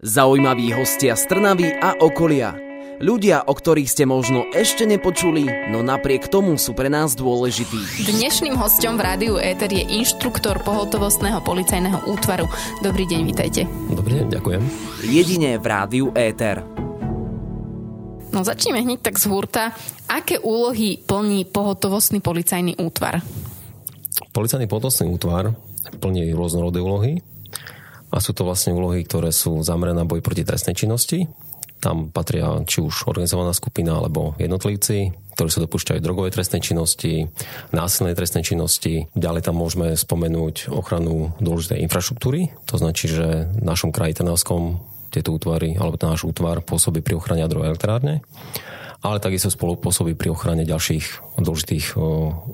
Zaujímaví hostia z Trnavy a okolia. Ľudia, o ktorých ste možno ešte nepočuli, no napriek tomu sú pre nás dôležití. Dnešným hostom v rádiu Éter je inštruktor pohotovostného policajného útvaru. Dobrý deň, vítajte. Dobrý deň, ďakujem. Jedine v rádiu Éter. No začneme hneď tak z hurta. Aké úlohy plní pohotovostný policajný útvar? Policajný pohotovostný útvar plní rôznorodé úlohy a sú to vlastne úlohy, ktoré sú zamerané na boj proti trestnej činnosti. Tam patria či už organizovaná skupina alebo jednotlivci, ktorí sa dopúšťajú drogovej trestnej činnosti, násilnej trestnej činnosti. Ďalej tam môžeme spomenúť ochranu dôležitej infraštruktúry. To značí, že v našom kraji Trnavskom tieto útvary, alebo náš útvar pôsobí pri ochrane jadrovej elektrárne ale takisto spolupôsobí pri ochrane ďalších dôležitých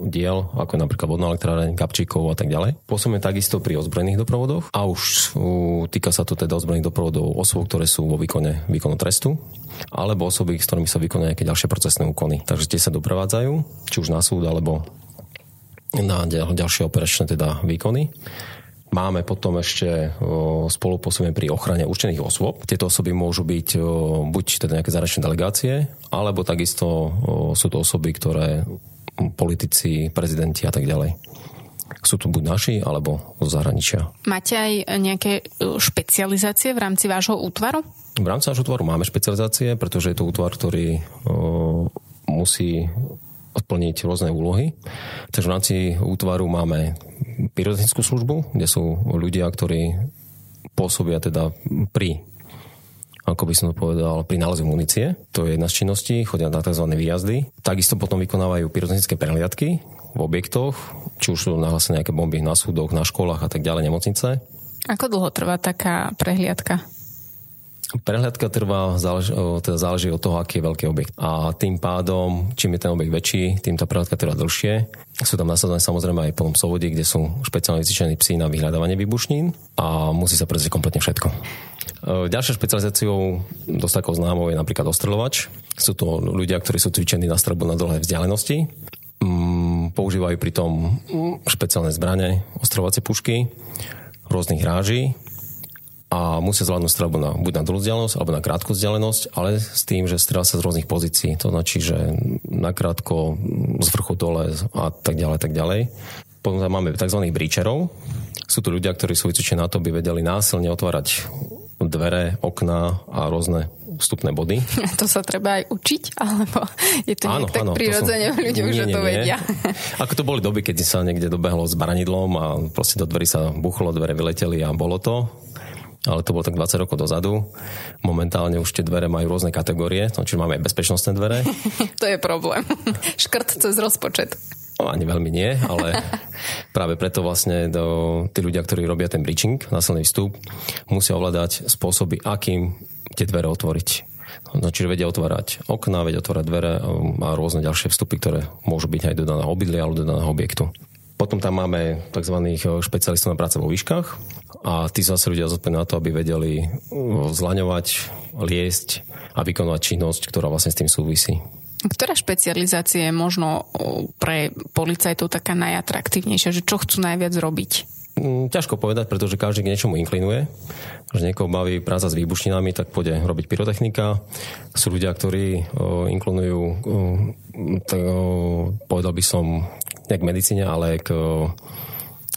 diel, ako napríklad vodná elektráreň, kapčíkov a tak ďalej. Pôsobíme takisto pri ozbrojených doprovodoch a už týka sa to teda ozbrojených doprovodov osôb, ktoré sú vo výkone výkonu trestu alebo osoby, s ktorými sa vykonajú nejaké ďalšie procesné úkony. Takže tie sa doprevádzajú, či už na súd alebo na ďalšie operačné teda výkony. Máme potom ešte spolupôsobenie pri ochrane určených osôb. Tieto osoby môžu byť buď teda nejaké zahraničné delegácie, alebo takisto sú to osoby, ktoré politici, prezidenti a tak ďalej. Sú tu buď naši, alebo zo zahraničia. Máte aj nejaké špecializácie v rámci vášho útvaru? V rámci nášho útvaru máme špecializácie, pretože je to útvar, ktorý musí splniť rôzne úlohy. Takže v rámci útvaru máme pyrotechnickú službu, kde sú ľudia, ktorí pôsobia teda pri ako by som to povedal, pri nálezu munície. To je jedna z činností, chodia na tzv. výjazdy. Takisto potom vykonávajú pyrotechnické prehliadky v objektoch, či už sú nahlásené nejaké bomby na súdoch, na školách a tak ďalej, nemocnice. Ako dlho trvá taká prehliadka? Prehľadka trvá, záleží, teda záleží od toho, aký je veľký objekt. A tým pádom, čím je ten objekt väčší, tým tá prehľadka trvá dlhšie. Sú tam nasadené samozrejme aj plnom sovodi, kde sú špeciálne vycvičení psi na vyhľadávanie výbušnín a musí sa prezrieť kompletne všetko. Ďalšou špecializáciou dosť takou známou je napríklad ostreľovač. Sú to ľudia, ktorí sú cvičení na strelbu na dlhé vzdialenosti. Mm, používajú pritom špeciálne zbranie, ostreľovacie pušky rôznych ráží a musia zvládnuť strelbu na, buď na dlhú vzdialenosť alebo na krátku vzdialenosť, ale s tým, že strelá sa z rôznych pozícií. To značí, že na krátko, z vrchu dole a tak ďalej, tak ďalej. Potom tam máme tzv. bríčerov. Sú to ľudia, ktorí sú vycvičení na to, aby vedeli násilne otvárať dvere, okná a rôzne vstupné body. To sa treba aj učiť? Alebo je to áno, tak áno, prirodzene som... ľudia už to vedia? Ako to boli doby, keď sa niekde dobehlo s baranidlom a proste do dverí sa buchlo, dvere vyleteli a bolo to ale to bolo tak 20 rokov dozadu. Momentálne už tie dvere majú rôzne kategórie, čiže máme aj bezpečnostné dvere. to je problém. Škrt cez rozpočet. No, ani veľmi nie, ale práve preto vlastne do, tí ľudia, ktorí robia ten breaching, násilný vstup, musia ovládať spôsoby, akým tie dvere otvoriť. No, čiže vedia otvárať okná, vedia otvárať dvere a rôzne ďalšie vstupy, ktoré môžu byť aj do daného obydlia alebo do daného objektu. Potom tam máme tzv. špecialistov na práce vo výškach a tí zase ľudia zodpovední na to, aby vedeli uh, zlaňovať, liesť a vykonovať činnosť, ktorá vlastne s tým súvisí. Ktorá špecializácia je možno uh, pre policajtov taká najatraktívnejšia, že čo chcú najviac robiť? Mm, ťažko povedať, pretože každý k niečomu inklinuje. Že niekoho baví práca s výbušninami, tak pôjde robiť pyrotechnika. Sú ľudia, ktorí uh, inklinujú, povedal by som, nie k medicíne, ale k,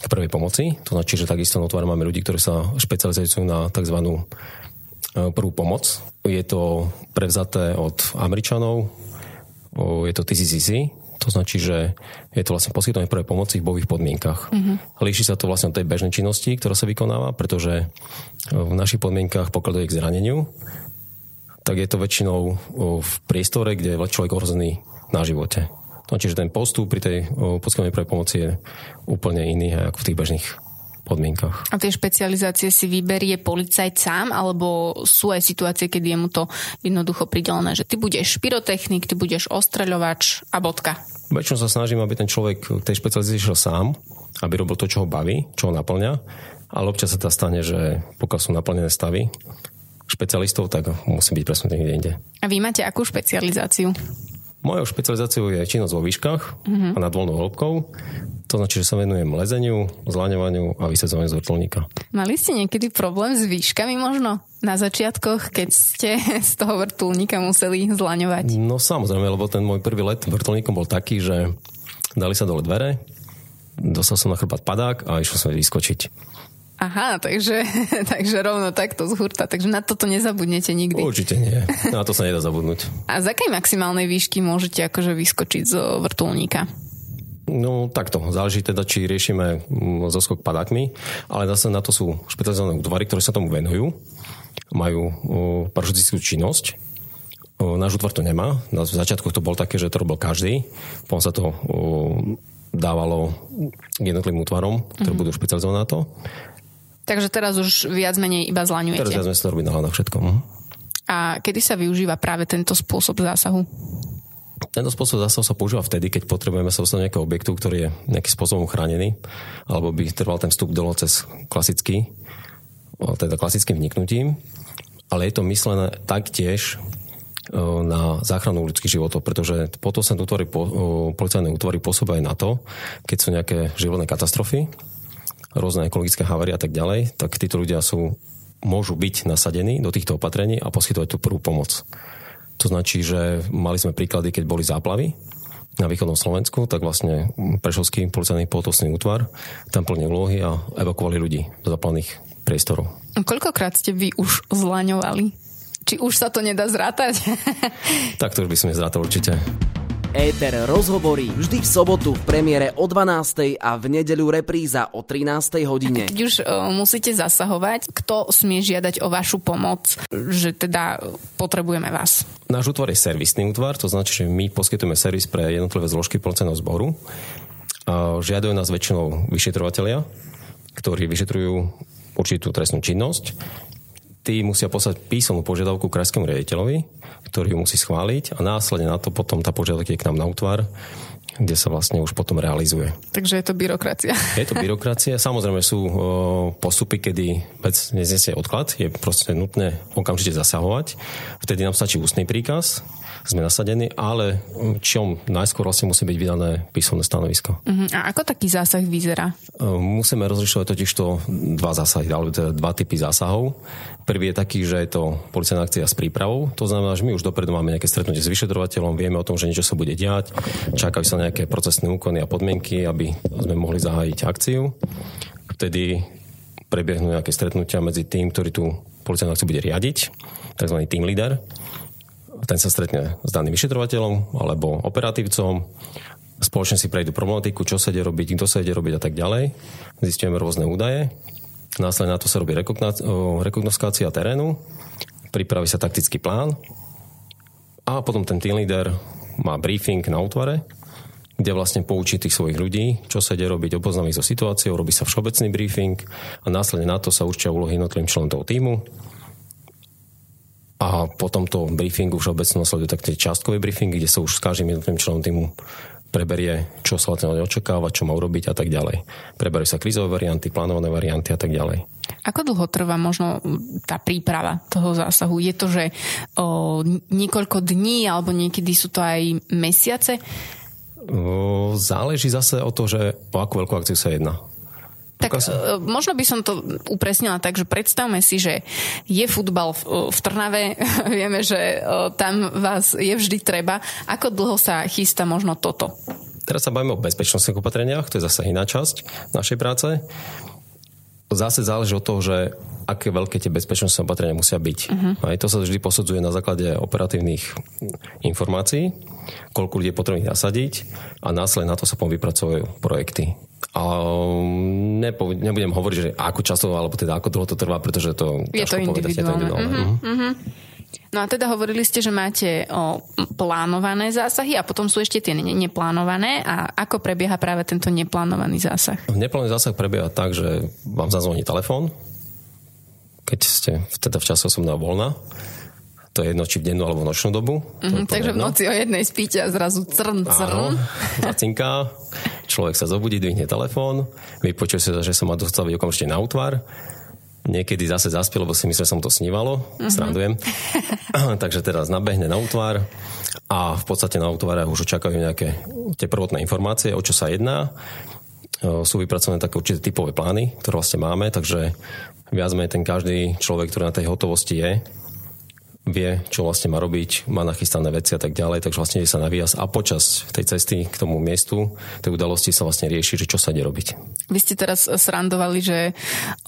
k prvej pomoci. To znači, že takisto na máme ľudí, ktorí sa špecializujú na tzv. E, prvú pomoc. Je to prevzaté od Američanov, je to TCCC, to značí, že je to vlastne poskytovanie prvej pomoci v bojových podmienkach. Mm-hmm. Líši sa to vlastne od tej bežnej činnosti, ktorá sa vykonáva, pretože v našich podmienkach, pokiaľ dojde k zraneniu, tak je to väčšinou v priestore, kde je človek ohrozený na živote. No, čiže ten postup pri tej poskytovaní prvej pomoci je úplne iný ako v tých bežných podmienkach. A tie špecializácie si vyberie policajt sám, alebo sú aj situácie, kedy je mu to jednoducho pridelené, že ty budeš pyrotechnik, ty budeš ostreľovač a bodka. Väčšinou sa snažím, aby ten človek k tej špecializácii šiel sám, aby robil to, čo ho baví, čo ho naplňa, ale občas sa to stane, že pokiaľ sú naplnené stavy špecialistov, tak musí byť presunutý niekde inde. A vy máte akú špecializáciu? Mojou špecializáciou je činnosť vo výškach mm-hmm. a nad voľnou hĺbkou. To značí, že sa venujem lezeniu, zlaňovaniu a vysadzovaniu z vrtulníka. Mali ste niekedy problém s výškami možno? Na začiatkoch, keď ste z toho vrtulníka museli zlaňovať? No samozrejme, lebo ten môj prvý let vrtulníkom bol taký, že dali sa dole dvere, dostal som na chrbát padák a išiel som vyskočiť. Aha, takže, takže rovno takto z hurta. Takže na toto nezabudnete nikdy. Určite nie. Na to sa nedá zabudnúť. A z akej maximálnej výšky môžete akože vyskočiť z vrtulníka? No takto, záleží teda, či riešime mm, zoskok padákmi, ale zase na to sú špecializované útvary, ktoré sa tomu venujú, majú parašutickú činnosť. Náš útvar to nemá. Na začiatku to bol také, že to robil každý. Potom sa to dávalo k jednotlivým útvarom, ktoré mm-hmm. budú špecializované na to. Takže teraz už viac menej iba zlaňujete. Teraz viac menej sa robí na všetko. Mhm. A kedy sa využíva práve tento spôsob zásahu? Tento spôsob zase sa používa vtedy, keď potrebujeme sa dostať nejakého objektu, ktorý je nejakým spôsobom chránený, alebo by trval ten vstup dole cez klasický, teda klasickým vniknutím. Ale je to myslené taktiež e, na záchranu ľudských životov, pretože potom sa útvary, policajné útvary pôsobia aj na to, keď sú nejaké životné katastrofy, rôzne ekologické havárie a tak ďalej, tak títo ľudia sú, môžu byť nasadení do týchto opatrení a poskytovať tú prvú pomoc. To značí, že mali sme príklady, keď boli záplavy na východnom Slovensku, tak vlastne Prešovský policajný potosný útvar tam plnil úlohy a evakuovali ľudí do záplavných priestorov. Koľkokrát ste vy už zlaňovali? Či už sa to nedá zrátať? tak to už by som nezrátal určite. Éter rozhovorí vždy v sobotu v premiére o 12. a v nedeľu repríza o 13. hodine. Keď už uh, musíte zasahovať, kto smie žiadať o vašu pomoc, že teda potrebujeme vás? Náš útvar je servisný útvar, to znamená, že my poskytujeme servis pre jednotlivé zložky policajného zboru. Uh, žiadajú nás väčšinou vyšetrovateľia, ktorí vyšetrujú určitú trestnú činnosť tí musia poslať písomnú požiadavku krajskému riaditeľovi, ktorý ju musí schváliť a následne na to potom tá požiadavka je k nám na útvar kde sa vlastne už potom realizuje. Takže je to byrokracia. Je to byrokracia. Samozrejme sú o, postupy, kedy vec neznesie odklad, je proste nutné okamžite zasahovať. Vtedy nám stačí ústny príkaz, sme nasadení, ale čom najskôr vlastne musí byť vydané písomné stanovisko. Uh-huh. A ako taký zásah vyzerá? Musíme rozlišovať totiž to dva zásahy, alebo teda dva typy zásahov. Prvý je taký, že je to policajná akcia s prípravou. To znamená, že my už dopredu máme nejaké stretnutie s vyšetrovateľom, vieme o tom, že niečo sa bude diať, čakajú sa nejaké procesné úkony a podmienky, aby sme mohli zahájiť akciu. Vtedy prebehnú nejaké stretnutia medzi tým, ktorý tú policajnú akciu bude riadiť, tzv. team leader ten sa stretne s daným vyšetrovateľom alebo operatívcom, spoločne si prejdú problematiku, čo sa ide robiť, kto sa ide robiť a tak ďalej. Zistujeme rôzne údaje. Následne na to sa robí rekognoskácia terénu, pripraví sa taktický plán a potom ten team leader má briefing na útvare, kde vlastne poučí tých svojich ľudí, čo sa ide robiť, oboznámi so situáciou, robí sa všeobecný briefing a následne na to sa určia úlohy jednotlivým členom toho týmu a po tomto briefingu všeobecne nasleduje tak tie častkové briefingy, kde sa už s každým jednotlivým členom týmu preberie, čo sa vlastne očakáva, čo má urobiť a tak ďalej. Preberie sa krízové varianty, plánované varianty a tak ďalej. Ako dlho trvá možno tá príprava toho zásahu? Je to, že o, niekoľko dní alebo niekedy sú to aj mesiace? O, záleží zase o to, že o akú veľkú akciu sa jedná. Tak uh, možno by som to upresnila tak, že predstavme si, že je futbal v, v Trnave, vieme, že uh, tam vás je vždy treba. Ako dlho sa chystá možno toto? Teraz sa bavíme o bezpečnostných opatreniach, to je zase iná časť našej práce. Zase záleží od toho, že aké veľké tie bezpečnostné opatrenia musia byť. Uh-huh. Aj to sa vždy posudzuje na základe operatívnych informácií, koľko ľudí je potrebné nasadiť a následne na to sa potom vypracovajú projekty. A nepo, nebudem hovoriť, že ako často, alebo teda ako dlho to trvá, pretože to je to individuálne. Je to individuálne. Uh-huh, uh-huh. No a teda hovorili ste, že máte o, plánované zásahy a potom sú ešte tie neplánované. A ako prebieha práve tento neplánovaný zásah? Neplánovaný zásah prebieha tak, že vám zazvoní telefón, keď ste teda v čase osobného voľna to je jedno, či v dennú alebo v nočnú dobu. Mm-hmm, takže v noci o jednej spíte a zrazu crn, crn. Áno, zacinká, človek sa zobudí, dvihne telefón, vypočuje sa, že sa má dostaviť okamžite na útvar, niekedy zase zaspie, lebo si myslím, že som to snívalo, mm-hmm. srandujem. takže teraz nabehne na útvar a v podstate na útvare už očakajú nejaké tie prvotné informácie, o čo sa jedná sú vypracované také určité typové plány, ktoré vlastne máme, takže viac menej ten každý človek, ktorý na tej hotovosti je, vie, čo vlastne má robiť, má nachystané veci a tak ďalej, takže vlastne ide sa na výjazd a počas tej cesty k tomu miestu, tej udalosti sa vlastne rieši, že čo sa ide robiť. Vy ste teraz srandovali, že,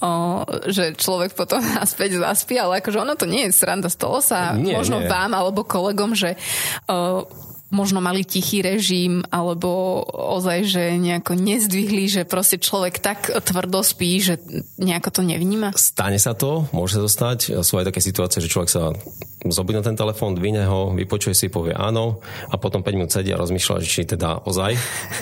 o, že človek potom naspäť zaspí, ale akože ono to nie je sranda, stalo sa nie, možno nie. vám alebo kolegom, že o, možno mali tichý režim, alebo ozaj, že nejako nezdvihli, že proste človek tak tvrdo spí, že nejako to nevníma? Stane sa to, môže sa stať. Sú aj také situácie, že človek sa zobí na ten telefón, dvine ho, vypočuje si, povie áno a potom 5 minút sedí a rozmýšľa, či teda ozaj,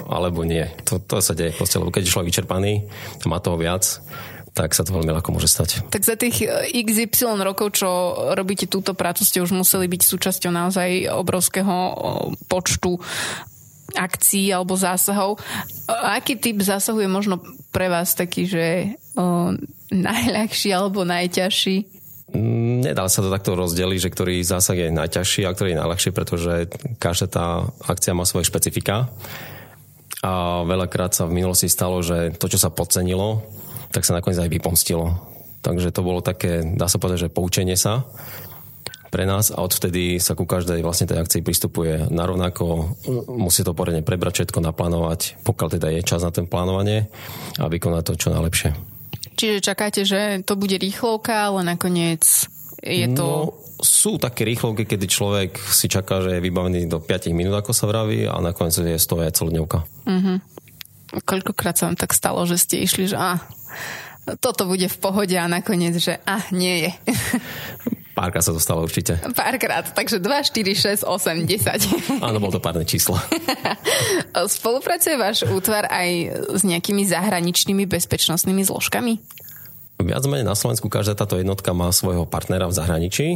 alebo nie. To, to sa deje proste, lebo keď je človek vyčerpaný, má toho viac, tak sa to veľmi ľahko môže stať. Tak za tých e, XY rokov, čo robíte túto prácu, ste už museli byť súčasťou naozaj obrovského počtu akcií alebo zásahov. Aký typ zásahu je možno pre vás taký, že o, najľahší alebo najťažší? Mm, nedá sa to takto rozdeliť, že ktorý zásah je najťažší a ktorý je najľahší, pretože každá tá akcia má svoje špecifika. A veľakrát sa v minulosti stalo, že to, čo sa podcenilo, tak sa nakoniec aj vypomstilo. Takže to bolo také, dá sa povedať, že poučenie sa pre nás a odvtedy sa ku každej vlastne tej akcii pristupuje narovnako. Musí to poriadne prebrať, všetko naplánovať, pokiaľ teda je čas na ten plánovanie a vykonať to čo najlepšie. Čiže čakáte, že to bude rýchlovka, ale nakoniec je to... No, sú také rýchlovky, kedy človek si čaká, že je vybavený do 5 minút, ako sa vraví, a nakoniec je z toho aj celodňovka. Uh-huh. Koľkokrát sa vám tak stalo, že ste išli, že a, toto bude v pohode a nakoniec, že a, nie je. Párkrát sa to stalo určite. Párkrát, takže 2, 4, 6, 8, 10. Áno, bol to párne číslo. Spolupracuje váš útvar aj s nejakými zahraničnými bezpečnostnými zložkami? Viac menej na Slovensku každá táto jednotka má svojho partnera v zahraničí.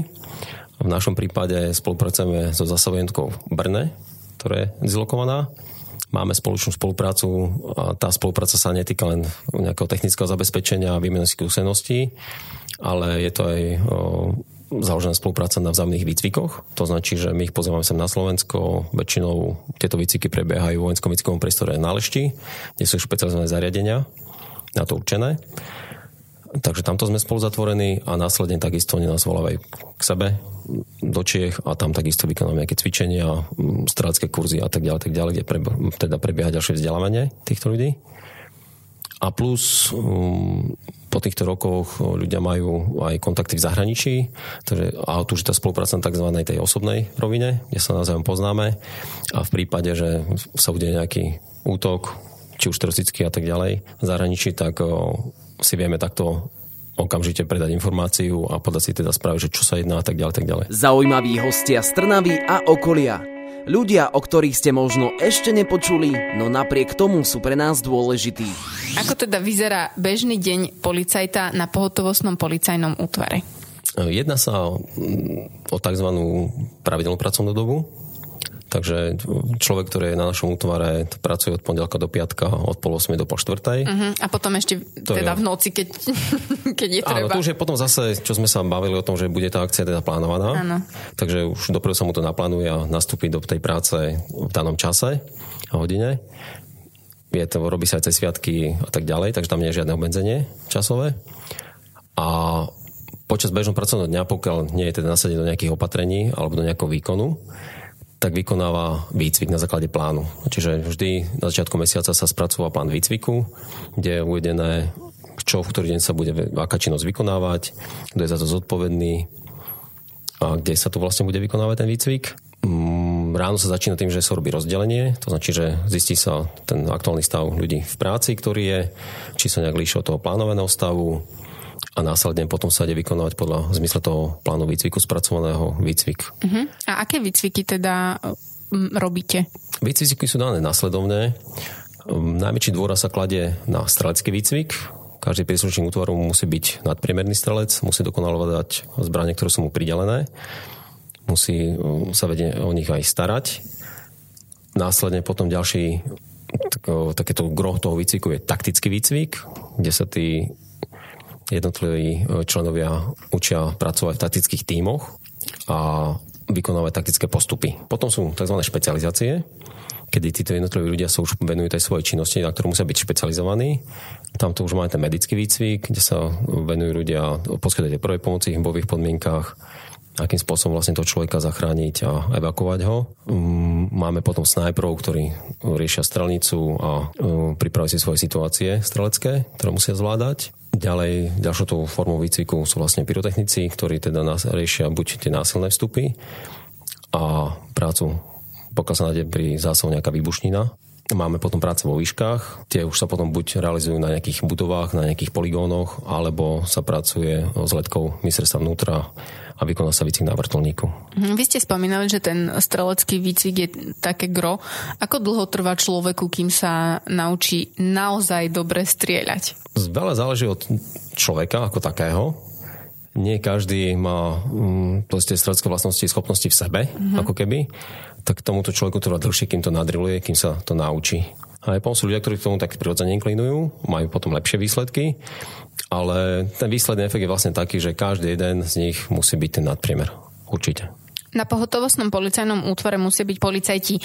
V našom prípade spolupracujeme so zasovou v Brne, ktorá je zlokovaná máme spoločnú spoluprácu a tá spolupráca sa netýka len nejakého technického zabezpečenia a výmeny skúseností, ale je to aj založená spolupráca na vzájomných výcvikoch. To značí, že my ich pozývame sem na Slovensko. Väčšinou tieto výcviky prebiehajú v vojenskom výcvikovom priestore na Lešti, kde sú špecializované zariadenia na to určené. Takže tamto sme spolu zatvorení a následne takisto oni nás volávajú k sebe do Čiech a tam takisto vykonáme nejaké cvičenia, strelecké kurzy a tak ďalej, tak ďalej, kde pre, teda prebieha ďalšie vzdelávanie týchto ľudí. A plus um, po týchto rokoch ľudia majú aj kontakty v zahraničí, takže, a tu už tá spolupráca na tzv. tej osobnej rovine, kde sa navzájom poznáme a v prípade, že sa bude nejaký útok, či už teroristický a tak ďalej v zahraničí, tak o, si vieme takto okamžite predať informáciu a podať si teda správy, že čo sa jedná a tak ďalej, tak ďalej. Zaujímaví hostia z Trnavy a okolia. Ľudia, o ktorých ste možno ešte nepočuli, no napriek tomu sú pre nás dôležití. Ako teda vyzerá bežný deň policajta na pohotovostnom policajnom útvare? Jedná sa o tzv. pravidelnú pracovnú dobu, Takže človek, ktorý je na našom útvare, pracuje od pondelka do piatka, od pol 8 do pol 4. Uh-huh. A potom ešte to teda je... v noci, keď, keď je treba. Áno, to už je potom zase, čo sme sa bavili o tom, že bude tá akcia teda plánovaná. Áno. Takže už dopredu sa mu to naplánuje a nastúpi do tej práce v danom čase a hodine. Je to, robí sa aj cez sviatky a tak ďalej, takže tam nie je žiadne obmedzenie časové. A počas bežného pracovného dňa, pokiaľ nie je teda nasadený do nejakých opatrení alebo do nejakého výkonu, tak vykonáva výcvik na základe plánu. Čiže vždy na začiatku mesiaca sa spracúva plán výcviku, kde je uvedené, čo v ktorý deň sa bude aká činnosť vykonávať, kto je za to zodpovedný a kde sa tu vlastne bude vykonávať ten výcvik. Mm, ráno sa začína tým, že sa robí rozdelenie, to znači, že zistí sa ten aktuálny stav ľudí v práci, ktorý je, či sa nejak líši od toho plánovaného stavu, a následne potom sa ide vykonávať podľa zmysle toho plánu výcviku spracovaného výcvik. Uh-huh. A aké výcviky teda robíte? Výcviky sú dané následovné. Um, najväčší dôraz sa kladie na strelecký výcvik. Každý príslušník útvaru musí byť nadpriemerný strelec, musí dokonalovať zbranie, ktoré sú mu pridelené. Musí sa vedieť o nich aj starať. Následne potom ďalší takéto groh toho výcviku je taktický výcvik, kde sa tí jednotliví e, členovia učia pracovať v taktických tímoch a vykonávať taktické postupy. Potom sú tzv. špecializácie, kedy títo jednotliví ľudia sa už venujú tej svojej činnosti, na ktorú musia byť špecializovaní. Tam to už máme ten medický výcvik, kde sa venujú ľudia poskytovať prvej pomoci v bojových podmienkách, akým spôsobom vlastne toho človeka zachrániť a evakovať ho. Mm, máme potom snajperov, ktorí riešia strelnicu a e, pripravujú si svoje situácie strelecké, ktoré musia zvládať. Ďalej, ďalšou tou formou výcviku sú vlastne pyrotechnici, ktorí teda nás riešia buď tie násilné vstupy a prácu, pokiaľ sa nájde pri zásahu nejaká výbušnina, Máme potom práce vo výškach, tie už sa potom buď realizujú na nejakých budovách, na nejakých poligónoch, alebo sa pracuje s letkou ministerstva vnútra a vykoná sa výcvik na vrtulníku. Mhm, vy ste spomínali, že ten strelecký výcvik je také gro. Ako dlho trvá človeku, kým sa naučí naozaj dobre strieľať? Veľa záleží od človeka ako takého. Nie každý má mm, tie strelecké vlastnosti, schopnosti v sebe, mm-hmm. ako keby tak tomuto človeku trvá dlhšie, kým to nadriluje, kým sa to naučí. A aj sú ľudia, ktorí k tomu tak prirodzene inklinujú, majú potom lepšie výsledky, ale ten výsledný efekt je vlastne taký, že každý jeden z nich musí byť ten nadpriemer. Určite. Na pohotovostnom policajnom útvare musia byť policajti e,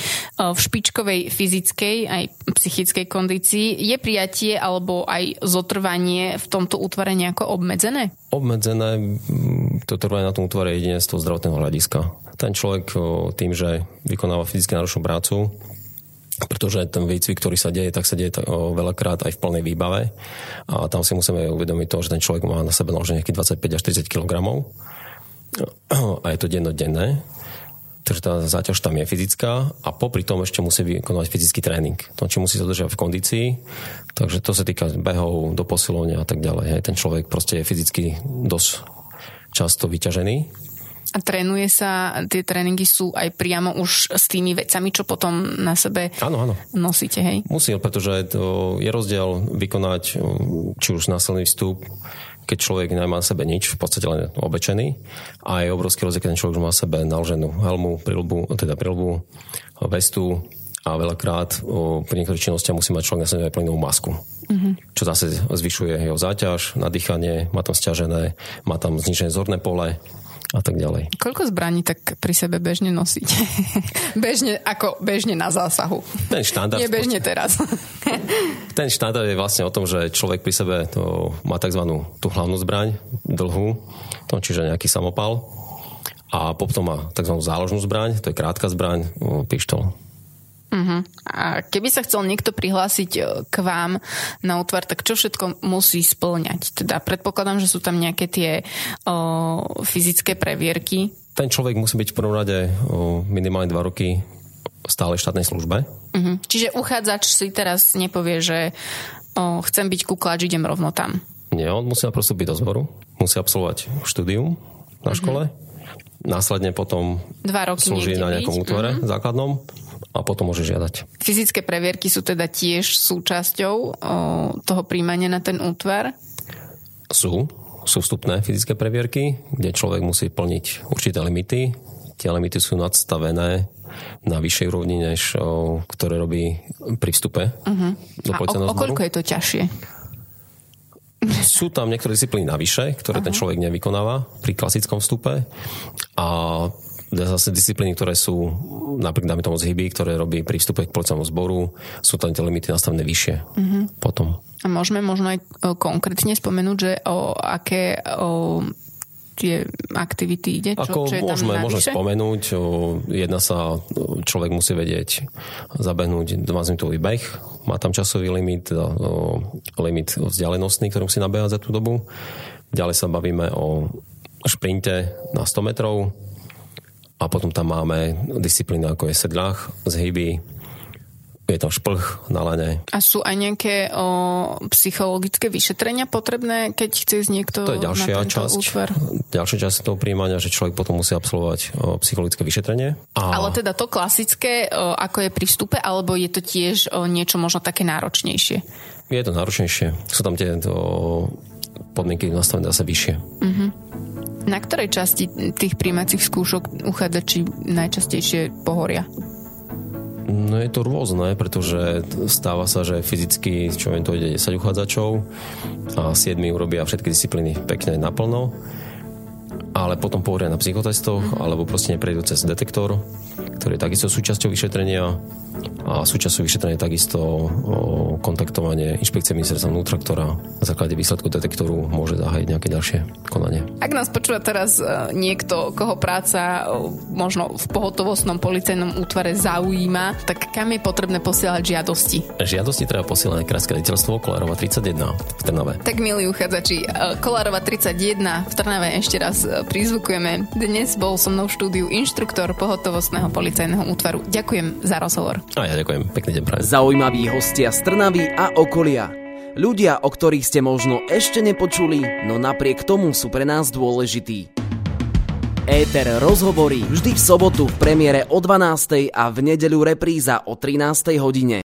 v špičkovej fyzickej aj psychickej kondícii. Je prijatie alebo aj zotrvanie v tomto útvare nejako obmedzené? Obmedzené, to trvanie na tom útvare jedine z toho zdravotného hľadiska. Ten človek tým, že vykonáva fyzicky náročnú prácu, pretože ten výcvik, ktorý sa deje, tak sa deje veľakrát aj v plnej výbave a tam si musíme uvedomiť to, že ten človek má na sebe naložených nejakých 25 až 30 kg a je to dennodenné, takže tá záťaž tam je fyzická a popri tom ešte musí vykonávať fyzický tréning. To, či musí sa držať v kondícii, takže to sa týka behov, do posilovania a tak ďalej. Hej. Ten človek proste je fyzicky dosť často vyťažený. A trénuje sa, tie tréningy sú aj priamo už s tými vecami, čo potom na sebe áno, áno. nosíte, hej? Musí, pretože to je rozdiel vykonať či už násilný vstup, keď človek nemá na sebe nič, v podstate len obečený. A je obrovský rozdiel, keď ten človek má sebe naloženú helmu, prilbu, teda prilbu, vestu a veľakrát o, pri niektorých činnostiach musí mať človek na sebe plnú masku. Mm-hmm. Čo zase zvyšuje jeho záťaž, nadýchanie, má tam stiažené, má tam znižené zorné pole, a tak ďalej. Koľko zbraní tak pri sebe bežne nosiť? bežne, ako bežne na zásahu. Ten štandard. Nie bežne teraz. ten štandard je vlastne o tom, že človek pri sebe to má tzv. tú hlavnú zbraň, dlhú, to, čiže nejaký samopal. A potom má tzv. záložnú zbraň, to je krátka zbraň, pištol. Uh-huh. A keby sa chcel niekto prihlásiť e, k vám na útvar, tak čo všetko musí splňať? Teda predpokladám, že sú tam nejaké tie o, fyzické previerky. Ten človek musí byť v prvom rade o, minimálne dva roky stále štátnej službe. Uh-huh. Čiže uchádzač si teraz nepovie, že o, chcem byť kuklač, idem rovno tam. Nie, on musí prostúpiť do zboru, musí absolvovať štúdium na škole, uh-huh. následne potom Dva roky slúži na nejakom útvore uh-huh. základnom a potom môže žiadať. Fyzické previerky sú teda tiež súčasťou o, toho príjmania na ten útvar? Sú. Sú vstupné fyzické previerky, kde človek musí plniť určité limity. Tie limity sú nadstavené na vyššej úrovni, než o, ktoré robí pri vstupe uh-huh. do A o, o koľko je to ťažšie? Sú tam niektoré disciplíny navyše, ktoré uh-huh. ten človek nevykonáva pri klasickom vstupe a zase disciplíny, ktoré sú napríklad dáme tomu zhyby, ktoré robí pri vstupe k policajnému zboru, sú tam tie limity nastavené vyššie mm-hmm. potom. A môžeme možno aj konkrétne spomenúť, že o aké o tie aktivity ide? Čo, Ako čo je môžeme, tam môžeme spomenúť, jedna sa, človek musí vedieť zabehnúť 20 minútový beh, má tam časový limit, o, limit vzdialenostný, ktorý musí nabehať za tú dobu. Ďalej sa bavíme o šprinte na 100 metrov, a potom tam máme disciplíny ako je sedlách, zhyby, je tam šplch na lane. A sú aj nejaké o, psychologické vyšetrenia potrebné, keď chce ísť niekto to je ďalšia na časť, útvar? Ďalšia časť toho príjmania, že človek potom musí absolvovať o, psychologické vyšetrenie. A... Ale teda to klasické, o, ako je pri vstupe, alebo je to tiež o, niečo možno také náročnejšie? Je to náročnejšie. Sú tam tie to, podmienky nastavené zase vyššie. Uh-huh. Na ktorej časti tých príjmacích skúšok uchádzači najčastejšie pohoria? No je to rôzne, pretože stáva sa, že fyzicky, čo viem, to ide 10 uchádzačov a 7 urobia všetky disciplíny pekne naplno. ale potom pohoria na psychotestoch, mm-hmm. alebo proste neprejdú cez detektor, ktorý je takisto súčasťou vyšetrenia a súčasťou vyšetrenia takisto kontaktovanie inšpekcie ministerstva vnútra, ktorá na základe výsledku detektoru môže zahájiť nejaké ďalšie konanie. Ak nás počúva teraz e, niekto, koho práca e, možno v pohotovostnom policajnom útvare zaujíma, tak kam je potrebné posielať žiadosti? Žiadosti treba posielať na Krajské rediteľstvo Kolárova 31 v Trnave. Tak milí uchádzači, e, Kolárova 31 v Trnave ešte raz prizvukujeme. Dnes bol so mnou v štúdiu inštruktor pohotovostného policajného útvaru. Ďakujem za rozhovor. A ja ďakujem. Pekný deň prajem. Zaujímaví hostia z Trnavy a okolia. Ľudia, o ktorých ste možno ešte nepočuli, no napriek tomu sú pre nás dôležití. Éter rozhovorí vždy v sobotu v premiére o 12. a v nedeľu repríza o 13. hodine.